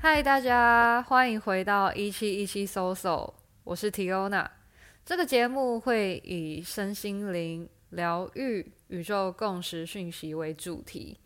嗨，大家欢迎回到一七一七 SoSo，我是 Tiona。这个节目会以身心灵疗愈、宇宙共识讯息为主题。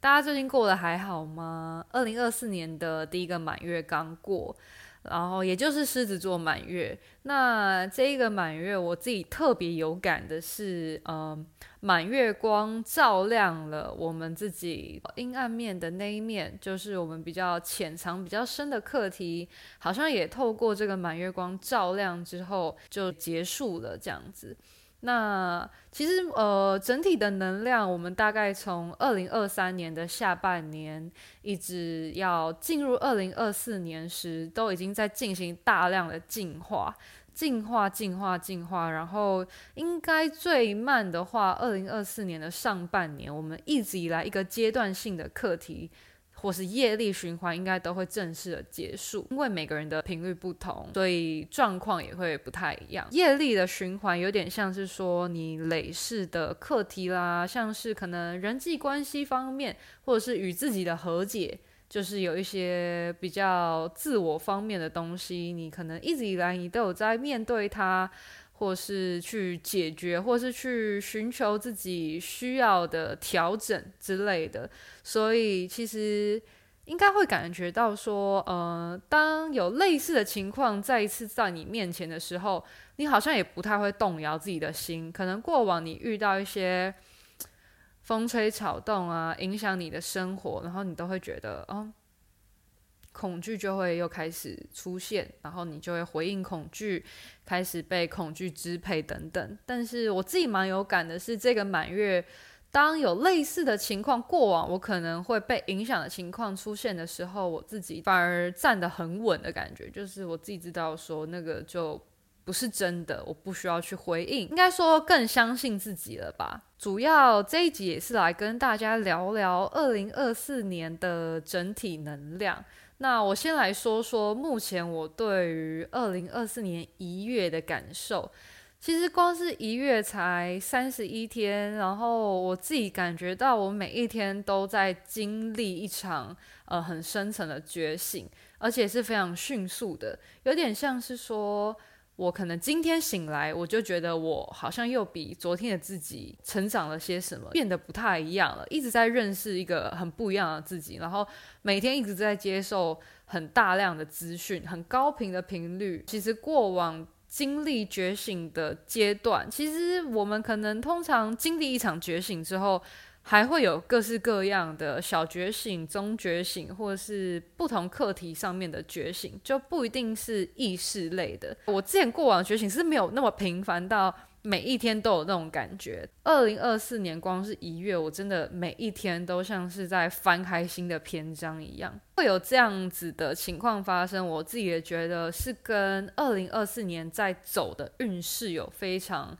大家最近过得还好吗？二零二四年的第一个满月刚过。然后也就是狮子座满月，那这个满月，我自己特别有感的是，嗯，满月光照亮了我们自己阴暗面的那一面，就是我们比较潜藏、比较深的课题，好像也透过这个满月光照亮之后就结束了这样子。那其实呃，整体的能量，我们大概从二零二三年的下半年，一直要进入二零二四年时，都已经在进行大量的进化、进化、进化、进化。然后应该最慢的话，二零二四年的上半年，我们一直以来一个阶段性的课题。或是业力循环应该都会正式的结束，因为每个人的频率不同，所以状况也会不太一样。业力的循环有点像是说你累世的课题啦，像是可能人际关系方面，或者是与自己的和解，就是有一些比较自我方面的东西，你可能一直以来你都有在面对它。或是去解决，或是去寻求自己需要的调整之类的，所以其实应该会感觉到说，呃，当有类似的情况再一次在你面前的时候，你好像也不太会动摇自己的心。可能过往你遇到一些风吹草动啊，影响你的生活，然后你都会觉得，哦。恐惧就会又开始出现，然后你就会回应恐惧，开始被恐惧支配等等。但是我自己蛮有感的是，这个满月，当有类似的情况，过往我可能会被影响的情况出现的时候，我自己反而站得很稳的感觉，就是我自己知道说那个就不是真的，我不需要去回应，应该说更相信自己了吧。主要这一集也是来跟大家聊聊二零二四年的整体能量。那我先来说说目前我对于二零二四年一月的感受。其实光是一月才三十一天，然后我自己感觉到我每一天都在经历一场呃很深层的觉醒，而且是非常迅速的，有点像是说。我可能今天醒来，我就觉得我好像又比昨天的自己成长了些什么，变得不太一样了。一直在认识一个很不一样的自己，然后每天一直在接受很大量的资讯，很高频的频率。其实过往经历觉醒的阶段，其实我们可能通常经历一场觉醒之后。还会有各式各样的小觉醒、中觉醒，或是不同课题上面的觉醒，就不一定是意识类的。我之前过往觉醒是没有那么频繁到每一天都有那种感觉。二零二四年光是一月，我真的每一天都像是在翻开新的篇章一样，会有这样子的情况发生。我自己也觉得是跟二零二四年在走的运势有非常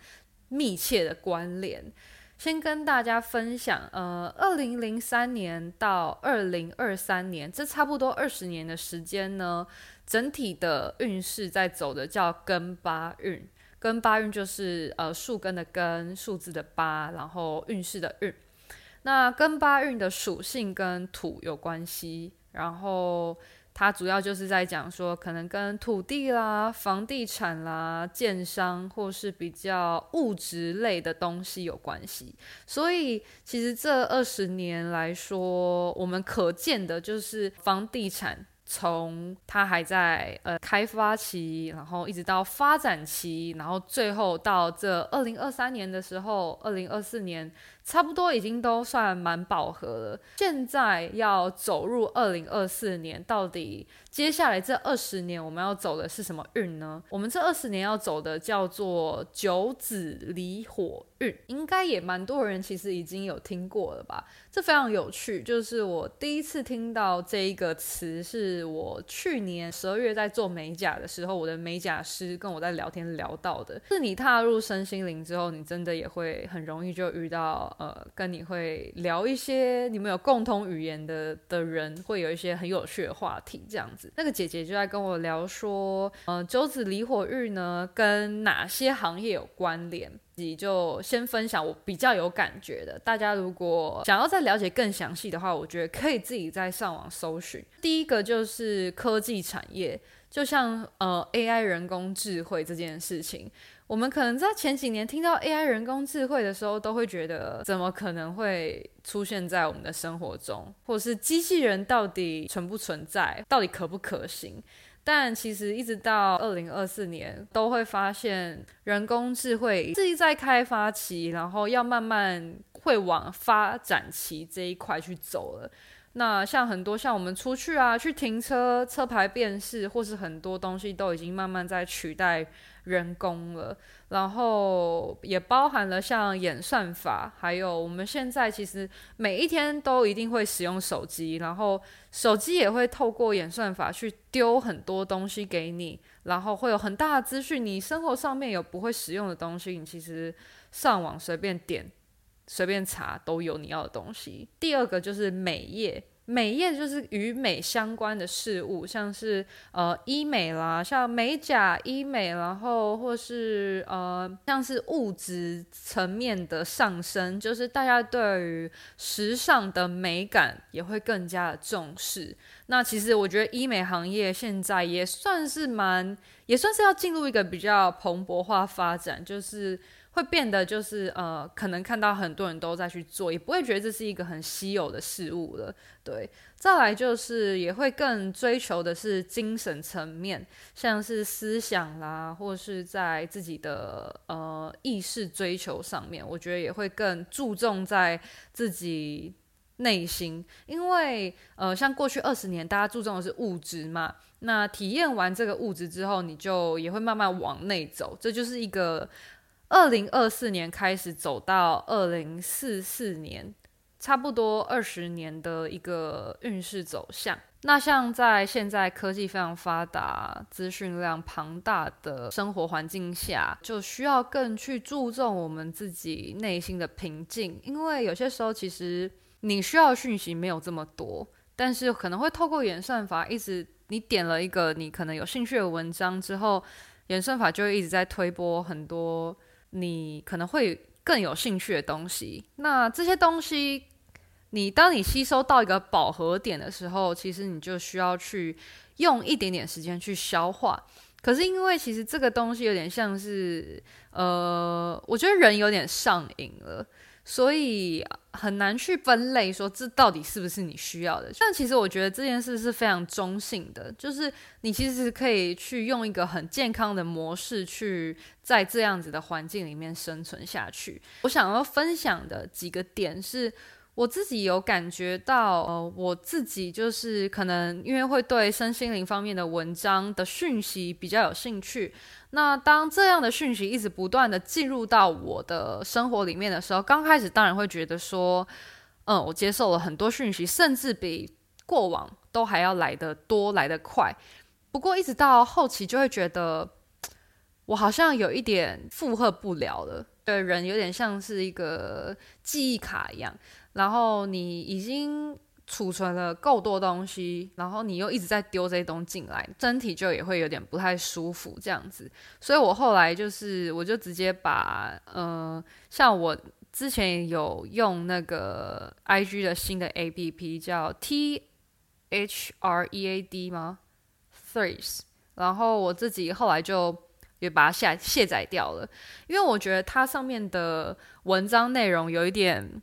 密切的关联。先跟大家分享，呃，二零零三年到二零二三年，这差不多二十年的时间呢，整体的运势在走的叫根八运，根八运就是呃树根的根，数字的八，然后运势的运。那根八运的属性跟土有关系，然后。它主要就是在讲说，可能跟土地啦、房地产啦、建商或是比较物质类的东西有关系。所以，其实这二十年来说，我们可见的就是房地产从它还在呃开发期，然后一直到发展期，然后最后到这二零二三年的时候，二零二四年。差不多已经都算蛮饱和了，现在要走入二零二四年，到底接下来这二十年我们要走的是什么运呢？我们这二十年要走的叫做九子离火运，应该也蛮多人其实已经有听过了吧？这非常有趣，就是我第一次听到这一个词，是我去年十二月在做美甲的时候，我的美甲师跟我在聊天聊到的。是你踏入身心灵之后，你真的也会很容易就遇到。呃，跟你会聊一些你们有共同语言的的人，会有一些很有趣的话题，这样子。那个姐姐就在跟我聊说，呃，九子离火日呢，跟哪些行业有关联？你就先分享我比较有感觉的。大家如果想要再了解更详细的话，我觉得可以自己在上网搜寻。第一个就是科技产业，就像呃 AI 人工智慧这件事情。我们可能在前几年听到 AI 人工智慧的时候，都会觉得怎么可能会出现在我们的生活中，或者是机器人到底存不存在，到底可不可行？但其实一直到二零二四年，都会发现人工智慧自己在开发期，然后要慢慢会往发展期这一块去走了。那像很多像我们出去啊，去停车，车牌辨识，或是很多东西都已经慢慢在取代。人工了，然后也包含了像演算法，还有我们现在其实每一天都一定会使用手机，然后手机也会透过演算法去丢很多东西给你，然后会有很大的资讯。你生活上面有不会使用的东西，你其实上网随便点、随便查都有你要的东西。第二个就是美业。美业就是与美相关的事物，像是呃医美啦，像美甲、医美，然后或是呃像是物质层面的上升，就是大家对于时尚的美感也会更加的重视。那其实我觉得医美行业现在也算是蛮，也算是要进入一个比较蓬勃化发展，就是。会变得就是呃，可能看到很多人都在去做，也不会觉得这是一个很稀有的事物了。对，再来就是也会更追求的是精神层面，像是思想啦，或是在自己的呃意识追求上面，我觉得也会更注重在自己内心，因为呃，像过去二十年大家注重的是物质嘛，那体验完这个物质之后，你就也会慢慢往内走，这就是一个。二零二四年开始走到二零四四年，差不多二十年的一个运势走向。那像在现在科技非常发达、资讯量庞大的生活环境下，就需要更去注重我们自己内心的平静。因为有些时候，其实你需要讯息没有这么多，但是可能会透过演算法，一直你点了一个你可能有兴趣的文章之后，演算法就会一直在推播很多。你可能会更有兴趣的东西，那这些东西，你当你吸收到一个饱和点的时候，其实你就需要去用一点点时间去消化。可是因为其实这个东西有点像是，呃，我觉得人有点上瘾了。所以很难去分类，说这到底是不是你需要的。但其实我觉得这件事是非常中性的，就是你其实可以去用一个很健康的模式，去在这样子的环境里面生存下去。我想要分享的几个点是。我自己有感觉到，呃，我自己就是可能因为会对身心灵方面的文章的讯息比较有兴趣。那当这样的讯息一直不断的进入到我的生活里面的时候，刚开始当然会觉得说，嗯，我接受了很多讯息，甚至比过往都还要来得多，来得快。不过一直到后期就会觉得，我好像有一点负荷不了了。对人有点像是一个记忆卡一样。然后你已经储存了够多东西，然后你又一直在丢这些东西进来，身体就也会有点不太舒服这样子。所以我后来就是，我就直接把，呃，像我之前有用那个 I G 的新的 A P P 叫 T H R E A D 吗？Threes，然后我自己后来就也把它下卸载掉了，因为我觉得它上面的文章内容有一点。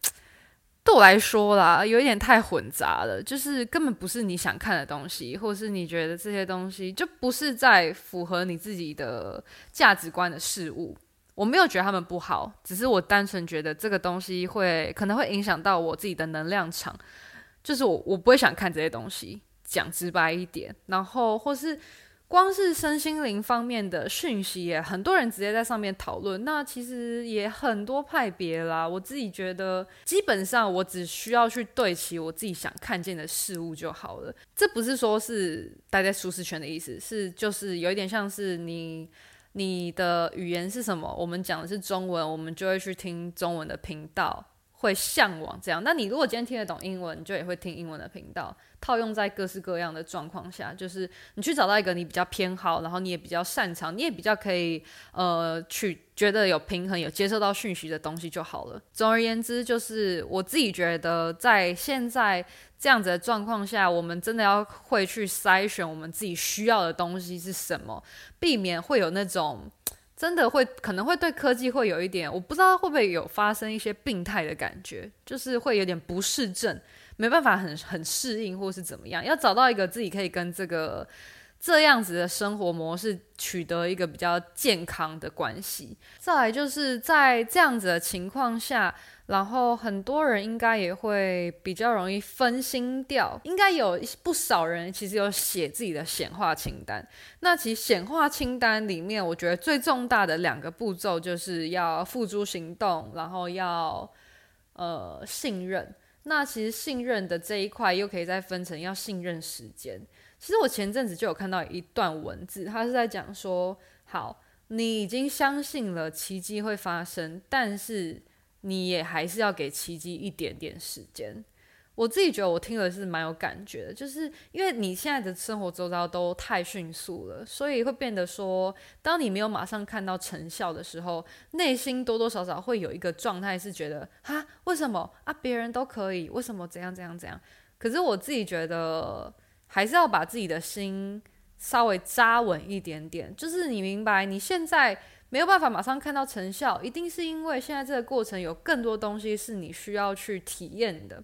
对我来说啦，有一点太混杂了，就是根本不是你想看的东西，或是你觉得这些东西就不是在符合你自己的价值观的事物。我没有觉得他们不好，只是我单纯觉得这个东西会可能会影响到我自己的能量场，就是我我不会想看这些东西，讲直白一点，然后或是。光是身心灵方面的讯息，也很多人直接在上面讨论。那其实也很多派别啦。我自己觉得，基本上我只需要去对齐我自己想看见的事物就好了。这不是说是待在舒适圈的意思，是就是有一点像是你你的语言是什么，我们讲的是中文，我们就会去听中文的频道。会向往这样。那你如果今天听得懂英文，你就也会听英文的频道。套用在各式各样的状况下，就是你去找到一个你比较偏好，然后你也比较擅长，你也比较可以呃去觉得有平衡、有接受到讯息的东西就好了。总而言之，就是我自己觉得在现在这样子的状况下，我们真的要会去筛选我们自己需要的东西是什么，避免会有那种。真的会可能会对科技会有一点，我不知道会不会有发生一些病态的感觉，就是会有点不适症，没办法很很适应或是怎么样，要找到一个自己可以跟这个这样子的生活模式取得一个比较健康的关系。再来就是在这样子的情况下。然后很多人应该也会比较容易分心掉，应该有不少人其实有写自己的显化清单。那其实显化清单里面，我觉得最重大的两个步骤就是要付诸行动，然后要呃信任。那其实信任的这一块又可以再分成要信任时间。其实我前阵子就有看到一段文字，他是在讲说：好，你已经相信了奇迹会发生，但是。你也还是要给奇迹一点点时间。我自己觉得我听了是蛮有感觉的，就是因为你现在的生活周遭都太迅速了，所以会变得说，当你没有马上看到成效的时候，内心多多少少会有一个状态是觉得，哈，为什么啊？别人都可以，为什么怎样怎样怎样？可是我自己觉得，还是要把自己的心稍微扎稳一点点，就是你明白你现在。没有办法马上看到成效，一定是因为现在这个过程有更多东西是你需要去体验的。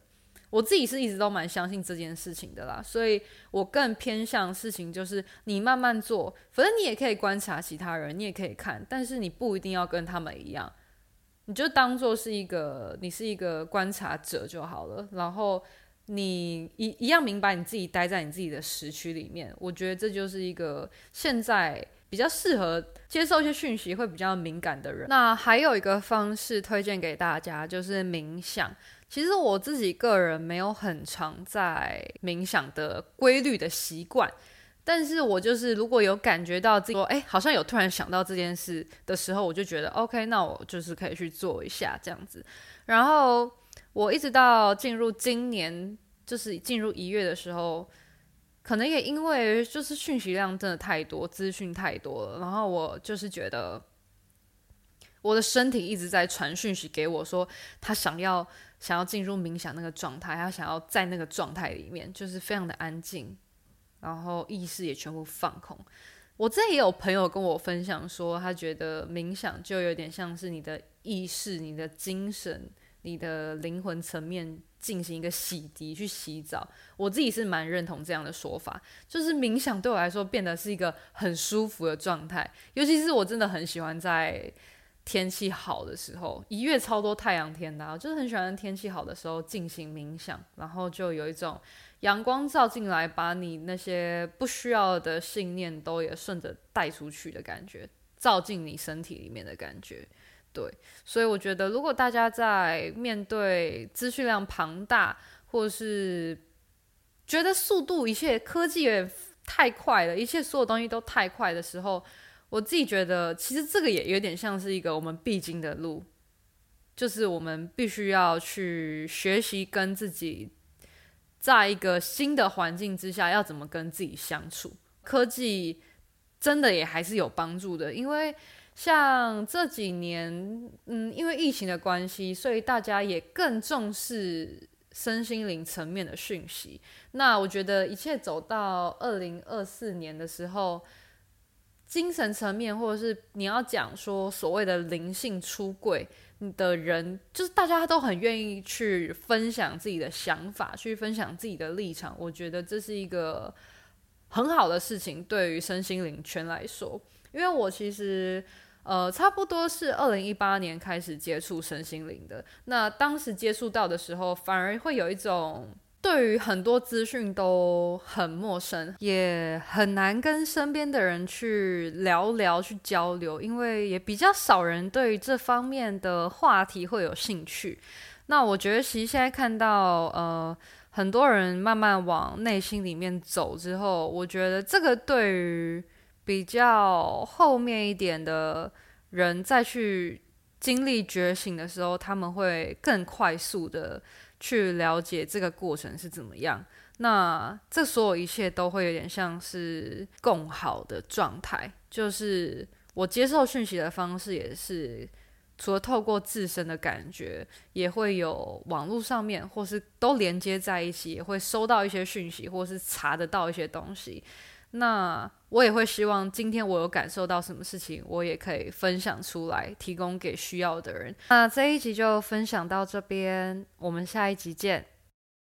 我自己是一直都蛮相信这件事情的啦，所以我更偏向事情就是你慢慢做，反正你也可以观察其他人，你也可以看，但是你不一定要跟他们一样，你就当做是一个你是一个观察者就好了。然后你一一样明白你自己待在你自己的时区里面，我觉得这就是一个现在。比较适合接受一些讯息会比较敏感的人。那还有一个方式推荐给大家，就是冥想。其实我自己个人没有很常在冥想的规律的习惯，但是我就是如果有感觉到自己说，哎，好像有突然想到这件事的时候，我就觉得 OK，那我就是可以去做一下这样子。然后我一直到进入今年，就是进入一月的时候。可能也因为就是讯息量真的太多，资讯太多了，然后我就是觉得我的身体一直在传讯息给我说，他想要想要进入冥想那个状态，他想要在那个状态里面，就是非常的安静，然后意识也全部放空。我这也有朋友跟我分享说，他觉得冥想就有点像是你的意识、你的精神、你的灵魂层面。进行一个洗涤，去洗澡，我自己是蛮认同这样的说法。就是冥想对我来说变得是一个很舒服的状态，尤其是我真的很喜欢在天气好的时候，一月超多太阳天的，我就是很喜欢天气好的时候进行冥想，然后就有一种阳光照进来，把你那些不需要的信念都也顺着带出去的感觉，照进你身体里面的感觉。对，所以我觉得，如果大家在面对资讯量庞大，或是觉得速度一切科技也太快了，一切所有东西都太快的时候，我自己觉得，其实这个也有点像是一个我们必经的路，就是我们必须要去学习跟自己在一个新的环境之下要怎么跟自己相处。科技真的也还是有帮助的，因为。像这几年，嗯，因为疫情的关系，所以大家也更重视身心灵层面的讯息。那我觉得一切走到二零二四年的时候，精神层面或者是你要讲说所谓的灵性出柜的人，就是大家都很愿意去分享自己的想法，去分享自己的立场。我觉得这是一个很好的事情，对于身心灵圈来说，因为我其实。呃，差不多是二零一八年开始接触身心灵的。那当时接触到的时候，反而会有一种对于很多资讯都很陌生，也很难跟身边的人去聊聊、去交流，因为也比较少人对于这方面的话题会有兴趣。那我觉得，其实现在看到呃很多人慢慢往内心里面走之后，我觉得这个对于比较后面一点的人再去经历觉醒的时候，他们会更快速的去了解这个过程是怎么样。那这所有一切都会有点像是共好的状态，就是我接受讯息的方式也是。除了透过自身的感觉，也会有网络上面或是都连接在一起，也会收到一些讯息，或是查得到一些东西。那我也会希望今天我有感受到什么事情，我也可以分享出来，提供给需要的人。那这一集就分享到这边，我们下一集见。